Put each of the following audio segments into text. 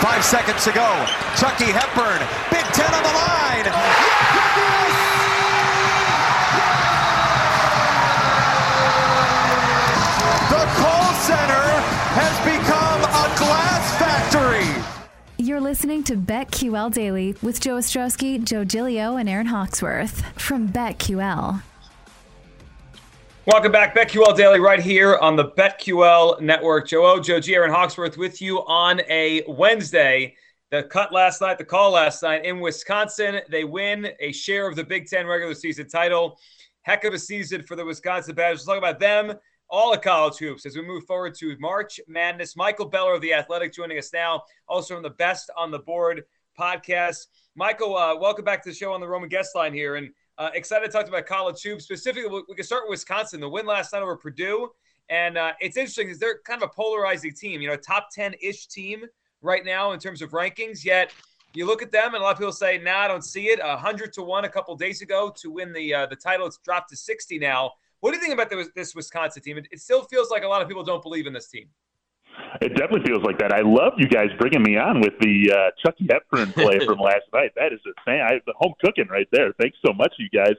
Five seconds to go. Chucky Hepburn, Big Ten on the line. The call center has become a glass factory. You're listening to BetQL Daily with Joe Ostrowski, Joe Gilio, and Aaron Hawksworth from BetQL. Welcome back, BetQL Daily, right here on the BetQL Network. Joe Joe G, Aaron Hawksworth with you on a Wednesday. The cut last night, the call last night in Wisconsin. They win a share of the Big Ten regular season title. Heck of a season for the Wisconsin Badgers. Let's talk about them, all the college hoops, as we move forward to March Madness. Michael Beller of The Athletic joining us now, also from the Best on the Board podcast. Michael, uh, welcome back to the show on the Roman guest line here. And uh, excited to talk about college hoops. Specifically, we can start with Wisconsin. The win last night over Purdue, and uh, it's interesting because they're kind of a polarizing team. You know, top ten-ish team right now in terms of rankings. Yet you look at them, and a lot of people say, "Nah, I don't see it." hundred to one a couple days ago to win the uh, the title. It's dropped to sixty now. What do you think about this Wisconsin team? It still feels like a lot of people don't believe in this team. It definitely feels like that. I love you guys bringing me on with the uh, Chucky Hepburn play from last night. That is insane. I, the home cooking right there. Thanks so much, you guys.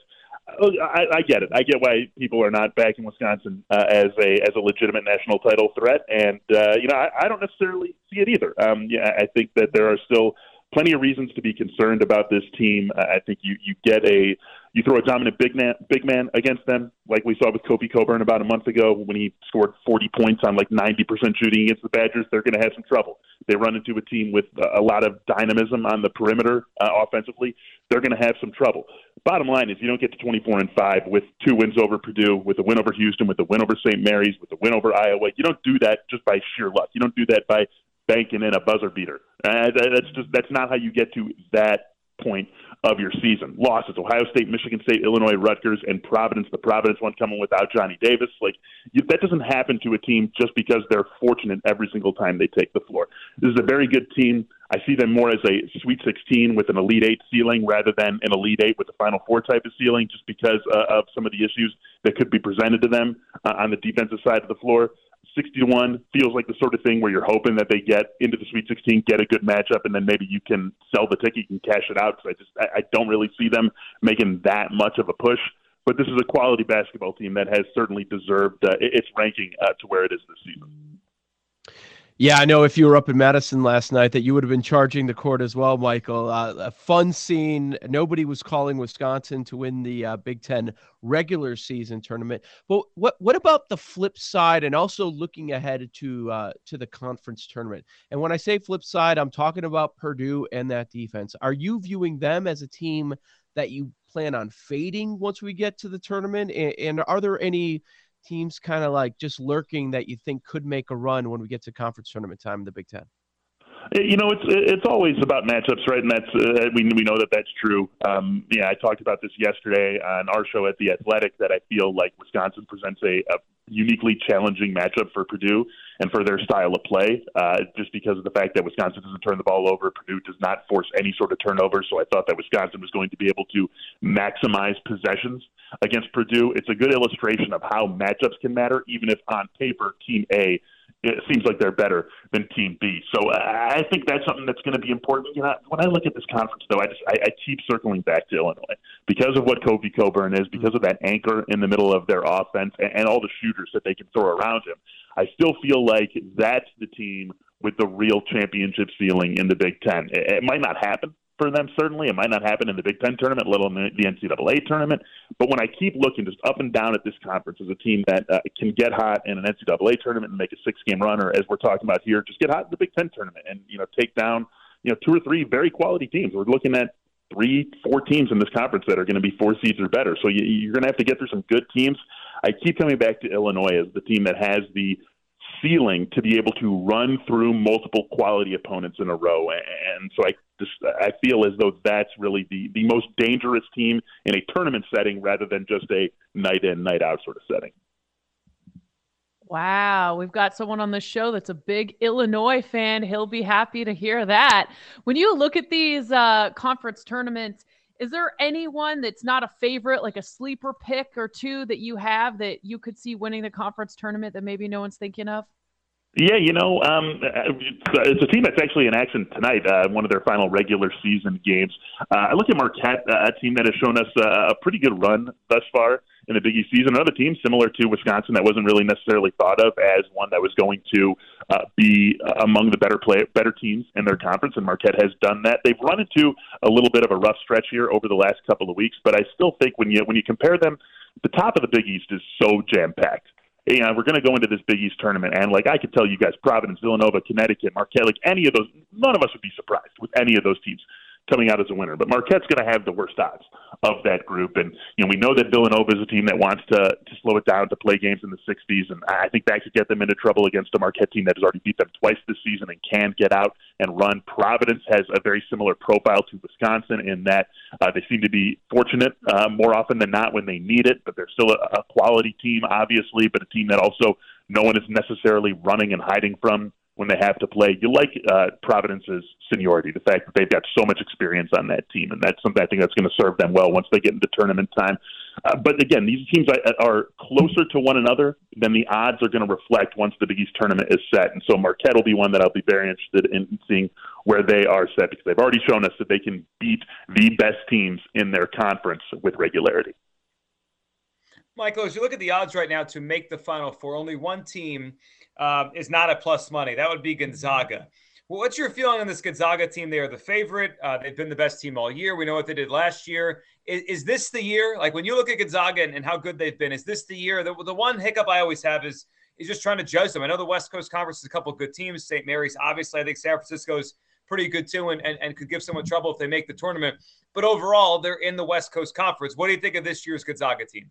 I, I get it. I get why people are not backing Wisconsin uh, as a as a legitimate national title threat, and uh, you know I, I don't necessarily see it either. Um, yeah, I think that there are still plenty of reasons to be concerned about this team. Uh, I think you you get a you throw a dominant big man big man against them, like we saw with Kofi Cockburn about a month ago when he scored 40 points on like 90% shooting against the Badgers. They're going to have some trouble. They run into a team with a lot of dynamism on the perimeter uh, offensively. They're going to have some trouble. Bottom line is you don't get to 24 and five with two wins over Purdue, with a win over Houston, with a win over St. Mary's, with a win over Iowa. You don't do that just by sheer luck. You don't do that by banking in a buzzer beater. Uh, that's just that's not how you get to that point of your season. Losses: Ohio State, Michigan State, Illinois, Rutgers, and Providence. The Providence one coming without Johnny Davis. Like you, that doesn't happen to a team just because they're fortunate every single time they take the floor. This is a very good team. I see them more as a Sweet 16 with an Elite Eight ceiling rather than an Elite Eight with a Final Four type of ceiling, just because uh, of some of the issues that could be presented to them uh, on the defensive side of the floor. 60 to 1 feels like the sort of thing where you're hoping that they get into the Sweet 16, get a good matchup, and then maybe you can sell the ticket and cash it out. Because I just I, I don't really see them making that much of a push. But this is a quality basketball team that has certainly deserved uh, its ranking uh, to where it is this season. Yeah, I know if you were up in Madison last night that you would have been charging the court as well, Michael. Uh, a fun scene. Nobody was calling Wisconsin to win the uh, Big Ten regular season tournament. But what what about the flip side and also looking ahead to uh, to the conference tournament? And when I say flip side, I'm talking about Purdue and that defense. Are you viewing them as a team that you plan on fading once we get to the tournament? and, and are there any teams kind of like just lurking that you think could make a run when we get to conference tournament time in the Big Ten? You know, it's it's always about matchups, right? And that's uh, we we know that that's true. Um, yeah, I talked about this yesterday on our show at the Athletic that I feel like Wisconsin presents a, a uniquely challenging matchup for Purdue and for their style of play, uh, just because of the fact that Wisconsin doesn't turn the ball over. Purdue does not force any sort of turnover. So I thought that Wisconsin was going to be able to maximize possessions against Purdue. It's a good illustration of how matchups can matter, even if on paper, Team A it seems like they're better than Team B. So I think that's something that's going to be important. You know, when I look at this conference, though, I just I, I keep circling back to Illinois because of what Kofi Cockburn is, because of that anchor in the middle of their offense, and, and all the shooters that they can throw around him. I still feel like that's the team with the real championship ceiling in the Big Ten. It, it might not happen for them, certainly. It might not happen in the Big Ten tournament, let alone the NCAA tournament. But when I keep looking just up and down at this conference as a team that uh, can get hot in an NCAA tournament and make a six game run, or as we're talking about here, just get hot in the Big Ten tournament and, you know, take down, you know, two or three very quality teams. We're looking at three, four teams in this conference that are going to be four seeds or better. So you, you're going to have to get through some good teams. I keep coming back to Illinois as the team that has the ceiling to be able to run through multiple quality opponents in a row. And so I just I feel as though that's really the the most dangerous team in a tournament setting rather than just a night in night out sort of setting. Wow, we've got someone on the show that's a big Illinois fan. He'll be happy to hear that. When you look at these uh, conference tournaments, is there anyone that's not a favorite, like a sleeper pick or two that you have that you could see winning the conference tournament that maybe no one's thinking of? Yeah, you know, um, it's a team that's actually in action tonight. Uh, one of their final regular season games. Uh, I look at Marquette, uh, a team that has shown us uh, a pretty good run thus far in the Big East season. Another team similar to Wisconsin that wasn't really necessarily thought of as one that was going to uh, be among the better play, better teams in their conference, and Marquette has done that. They've run into a little bit of a rough stretch here over the last couple of weeks, but I still think when you when you compare them, the top of the Big East is so jam packed you know, we're going to go into this Big East tournament, and like I could tell you guys, Providence, Villanova, Connecticut, Marquette, like any of those, none of us would be surprised with any of those teams coming out as a winner. But Marquette's going to have the worst odds of that group, and you know we know that Villanova is a team that wants to to slow it down to play games in the 60s, and I think that could get them into trouble against a Marquette team that has already beat them twice this season and can get out and run. Providence has a very similar profile to Wisconsin in that uh, they seem to be fortunate uh, more often than not when they need it, but they're still a, a quality team, obviously, but a team that also no one is necessarily running and hiding from when they have to play. You like uh, Providence's seniority, the fact that they've got so much experience on that team, and that's something I think that's going to serve them well once they get into tournament time. Uh, but again, these teams are closer to one another than the odds are going to reflect once the Big East tournament is set. And so Marquette will be one that I'll be very interested in seeing where they are set because they've already shown us that they can beat the best teams in their conference with regularity. Michael, as you look at the odds right now to make the Final Four, only one team um, is not at plus money. That would be Gonzaga. Well, what's your feeling on this Gonzaga team? They are the favorite. Uh, they've been the best team all year. We know what they did last year. Is, is this the year? Like when you look at Gonzaga and, and, how good they've been, is this the year? The, the one hiccup I always have is is just trying to judge them. I know the West Coast Conference is a couple of good teams. St. Mary's, obviously, I think San Francisco's pretty good too, and, and, and could give someone trouble if they make the tournament. But overall, they're in the West Coast Conference. What do you think of this year's Gonzaga team?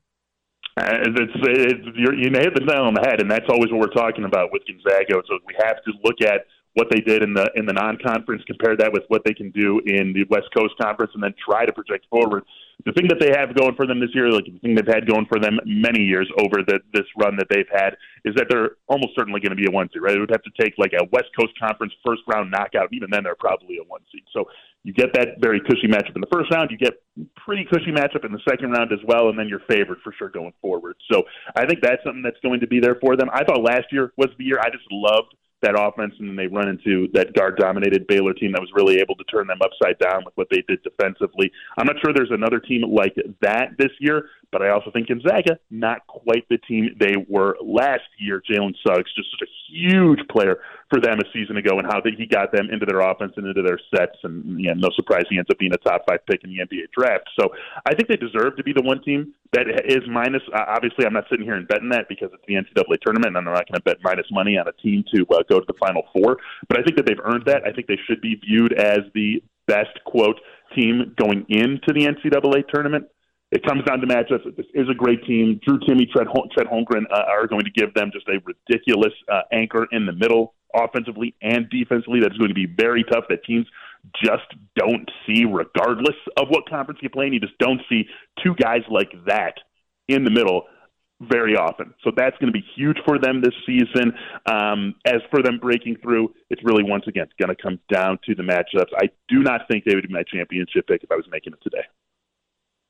Uh, it's, it's, you're, you hit the nail on the head, and that's always what we're talking about with Gonzaga. So we have to look at what they did in the in the non-conference, compare that with what they can do in the West Coast Conference, and then try to project forward. The thing that they have going for them this year, like the thing they've had going for them many years over the, this run that they've had, is that they're almost certainly going to be a one seed. Right? It would have to take like a West Coast Conference first round knockout. Even then, they're probably a one seed. So you get that very cushy matchup in the first round. You get pretty cushy matchup in the second round as well, and then you're favored for sure going forward. So I think that's something that's going to be there for them. I thought last year was the year I just loved that offense, and then they run into that guard-dominated Baylor team that was really able to turn them upside down with what they did defensively. I'm not sure there's another team like that this year, but I also think Gonzaga not quite the team they were last year. Jalen Suggs just such a huge player for them a season ago, and how that he got them into their offense and into their sets, and yeah, no surprise he ends up being a top five pick in the NBA draft. So I think they deserve to be the one team that is minus. Uh, obviously, I'm not sitting here and betting that because it's the NCAA tournament, and I'm not going to bet minus money on a team to uh, go to the Final Four. But I think that they've earned that. I think they should be viewed as the best quote team going into the NCAA tournament. It comes down to matchups. This is a great team. Drew Timme, Chet Holmgren uh, are going to give them just a ridiculous uh, anchor in the middle, offensively and defensively. That's going to be very tough. That teams just don't see, regardless of what conference you play in. You just don't see two guys like that in the middle very often. So that's going to be huge for them this season. Um, as for them breaking through, it's really once again going to come down to the matchups. I do not think they would be my championship pick if I was making it today.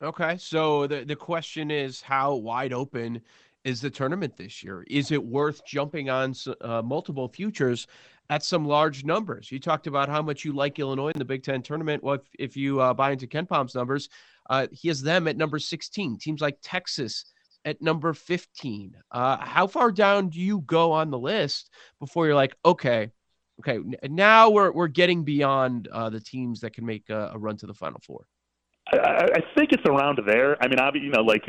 Okay, so the the question is how wide open is the tournament this year? Is it worth jumping on uh, multiple futures at some large numbers? You talked about how much you like Illinois in the Big Ten tournament. Well, if, if you uh, buy into KenPom's numbers, uh, he has them at number 16. Teams like Texas at number 15. Uh, how far down do you go on the list before you're like, okay, okay, now we're we're getting beyond uh, the teams that can make a, a run to the Final Four? I, I think it's around there. I mean, obviously, you know, like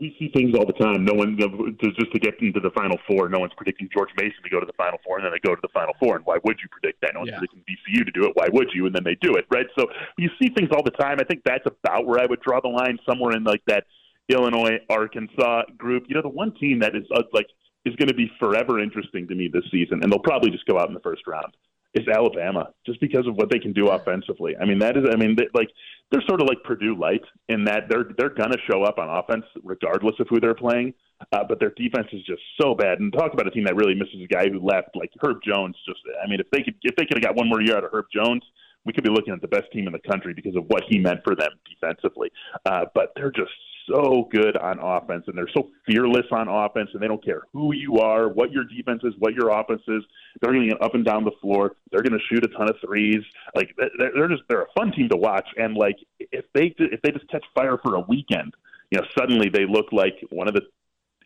we see things all the time. No one just to get into the Final Four. No one's predicting George Mason to go to the Final Four, and then they go to the Final Four. And why would you predict that? No one's yeah. predicting VCU to do it. Why would you? And then they do it, right? So you see things all the time. I think that's about where I would draw the line, somewhere in like that Illinois Arkansas group. You know, the one team that is uh, like is going to be forever interesting to me this season, and they'll probably just go out in the first round is Alabama, just because of what they can do offensively. I mean, that is, I mean, they, like they're sort of like Purdue light in that they're they're gonna show up on offense regardless of who they're playing, uh, but their defense is just so bad. And talk about a team that really misses a guy who left, like Herb Jones. Just, I mean, if they could if they could have got one more year out of Herb Jones, we could be looking at the best team in the country because of what he meant for them defensively. Uh, but they're just so good on offense and they're so fearless on offense and they don't care who you are, what your defense is, what your offense is. They're going to get up and down the floor. They're going to shoot a ton of threes. Like they're, just they're a fun team to watch. And like if they if they just catch fire for a weekend, you know, suddenly they look like one of the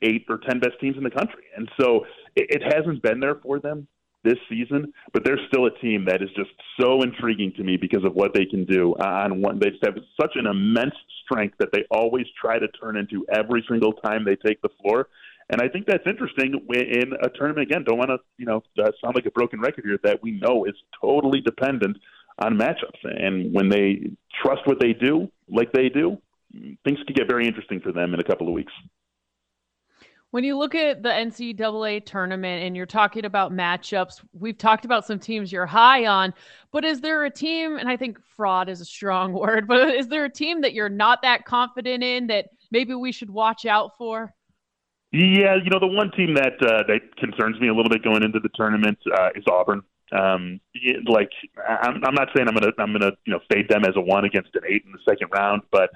eight or ten best teams in the country. And so it, it hasn't been there for them this season, but they're still a team that is just so intriguing to me because of what they can do uh, on one. They have such an immense strength that they always try to turn into every single time they take the floor. And I think that's interesting in a tournament. Again, don't want to you know sound like a broken record here. That we know is totally dependent on matchups, and when they trust what they do, like they do, things could get very interesting for them in a couple of weeks. When you look at the NCAA tournament and you're talking about matchups, we've talked about some teams you're high on, but is there a team, and I think fraud is a strong word, but is there a team that you're not that confident in that maybe we should watch out for? Yeah, you know, the one team that uh, that concerns me a little bit going into the tournament uh, is Auburn. Um, like, I'm, I'm not saying I'm gonna I'm gonna you know fade them as a one against an eight in the second round, but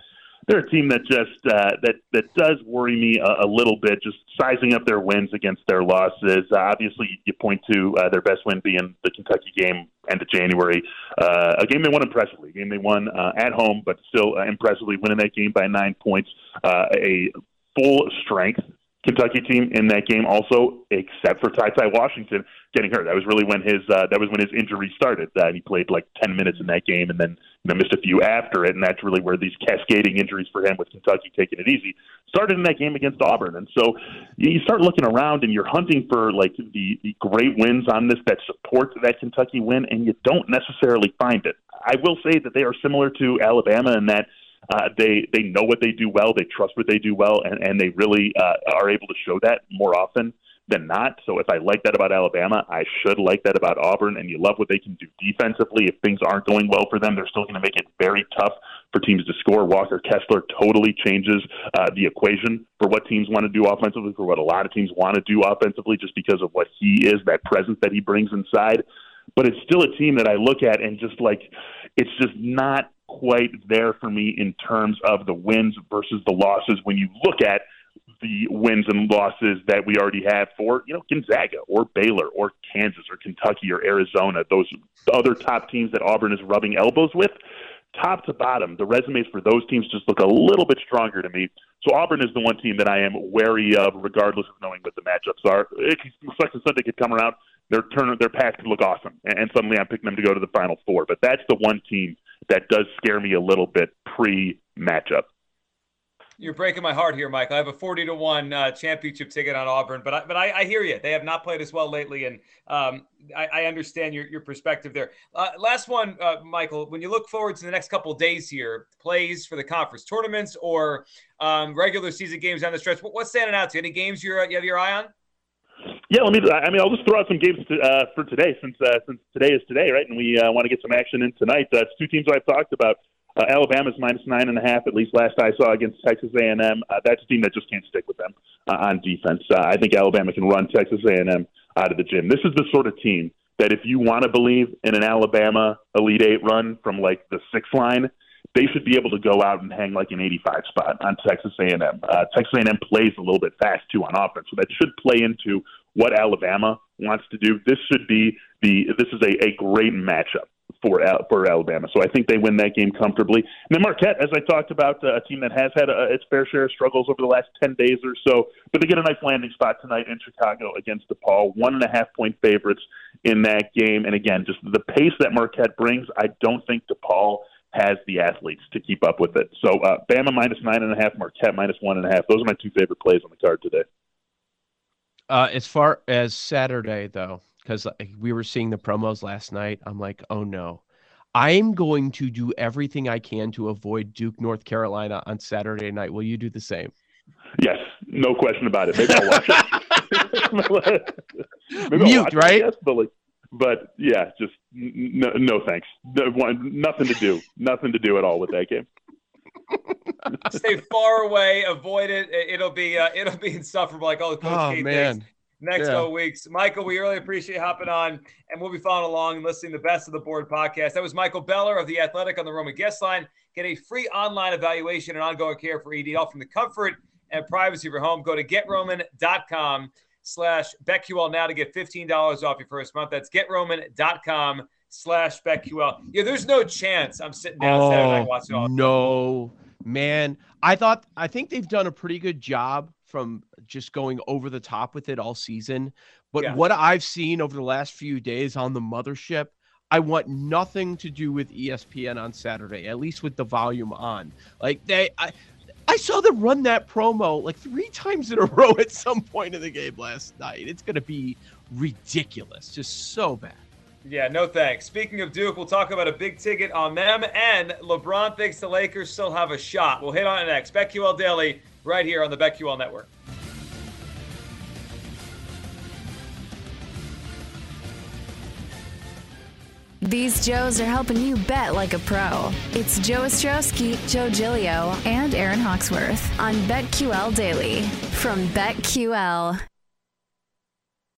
they're a team that just uh, that that does worry me a, a little bit. Just sizing up their wins against their losses. Uh, obviously, you point to uh, their best win being the Kentucky game end of January, uh, a game they won impressively, a game they won uh, at home, but still uh, impressively winning that game by nine points. A full strength Kentucky team in that game also, except for Ty Ty Washington getting hurt. That was really when his uh, that was when his injury started. Uh, he played like ten minutes in that game and then know missed a few after it, and that's really where these cascading injuries for him with Kentucky taking it easy started in that game against Auburn. And so you start looking around and you're hunting for like the, the great wins on this that support that Kentucky win, and you don't necessarily find it. I will say that they are similar to Alabama in that uh, they they know what they do well, they trust what they do well, and, and they really uh, are able to show that more often than not. So if I like that about Alabama, I should like that about Auburn. And you love what they can do defensively. If things aren't going well for them, they're still going to make it very tough for teams to score. Walker Kessler totally changes uh, the equation for what teams want to do offensively, for what a lot of teams want to do offensively, just because of what he is, that presence that he brings inside. But it's still a team that I look at and just like, it's just not quite there for me in terms of the wins versus the losses when you look at the wins and losses that we already have for, you know, Gonzaga or Baylor or Kansas or Kentucky or Arizona, those other top teams that Auburn is rubbing elbows with. Top to bottom, the resumes for those teams just look a little bit stronger to me. So Auburn is the one team that I am wary of, regardless of knowing what the matchups are. It, Selection Sunday could come around, their turn, their path could look awesome, and suddenly I'm picking them to go to the Final Four. But that's the one team that does scare me a little bit pre matchup. You're breaking my heart here, Mike. I have a 40 to 1 uh, championship ticket on Auburn, but I, but I, I, hear you. They have not played as well lately, and um, I, I, understand your, your perspective there. Uh, last one, uh, Michael. When you look forward to the next couple days here, plays for the conference tournaments or um, regular season games down the stretch, what's standing out to you? Any games you're, you have your eye on? Yeah, let me. I mean, I'll just throw out some games to, uh, for today, since uh, since today is today, right? And we uh, want to get some action in tonight. That's two teams I've talked about. Uh, Alabama's minus nine and a half, at least last I saw against Texas A&M. Uh, that's a team that just can't stick with them uh, on defense. Uh, I think Alabama can run Texas A&M out of the gym. This is the sort of team that if you want to believe in an Alabama Elite Eight run from like the six line, they should be able to go out and hang like an 85 spot on Texas A&M. Uh, Texas A&M plays a little bit fast too on offense, so that should play into what Alabama wants to do. This should be the this is a, a great matchup for for Alabama. So I think they win that game comfortably. And then Marquette, as I talked about, uh, a team that has had a, its fair share of struggles over the last ten days or so, but they get a nice landing spot tonight in Chicago against DePaul. One and a half point favorites in that game. And again, just the pace that Marquette brings, I don't think DePaul has the athletes to keep up with it. So uh, Bama minus nine and a half, Marquette minus one and a half. Those are my two favorite plays on the card today. Uh, as far as Saturday, though, because we were seeing the promos last night, I'm like, oh no. I'm going to do everything I can to avoid Duke, North Carolina on Saturday night. Will you do the same? Yes, no question about it. Maybe I'll watch it. Maybe Mute, watch right? It, yes, but, like, but yeah, just no, no thanks. Nothing to do. Nothing to do at all with that game. Stay far away. Avoid it. It'll be uh, it'll be insufferable. Like oh, Coach oh K man. Next Yeah. couple weeks. Michael, we really appreciate hopping on, and we'll be following along and listening to the Best of the Board podcast. That was Michael Beller of The Athletic on the Roman Guest Line. Get a free online evaluation and ongoing care for ED, all from the comfort and privacy of your home. Go to getroman.com slash BetQL now to get $15 off your first month. That's getroman.com slash BetQL. Yeah, there's no chance I'm sitting down Saturday night oh, watching all Oh, no, man. I thought I think they've done a pretty good job from just going over the top with it all season. But Yeah. what I've seen over the last few days on the mothership, I want nothing to do with ESPN on Saturday, at least with the volume on. Like they I I saw them run that promo like three times in a row at some point in the game last night. It's gonna be ridiculous. Just so bad. Yeah, no thanks. Speaking of Duke, we'll talk about a big ticket on them, and LeBron thinks the Lakers still have a shot. We'll hit on it next. BetQL Daily, right here on the BetQL Network. These Joes are helping you bet like a pro. It's Joe Ostrowski, Joe Gilio, and Aaron Hawksworth on BetQL Daily from BetQL.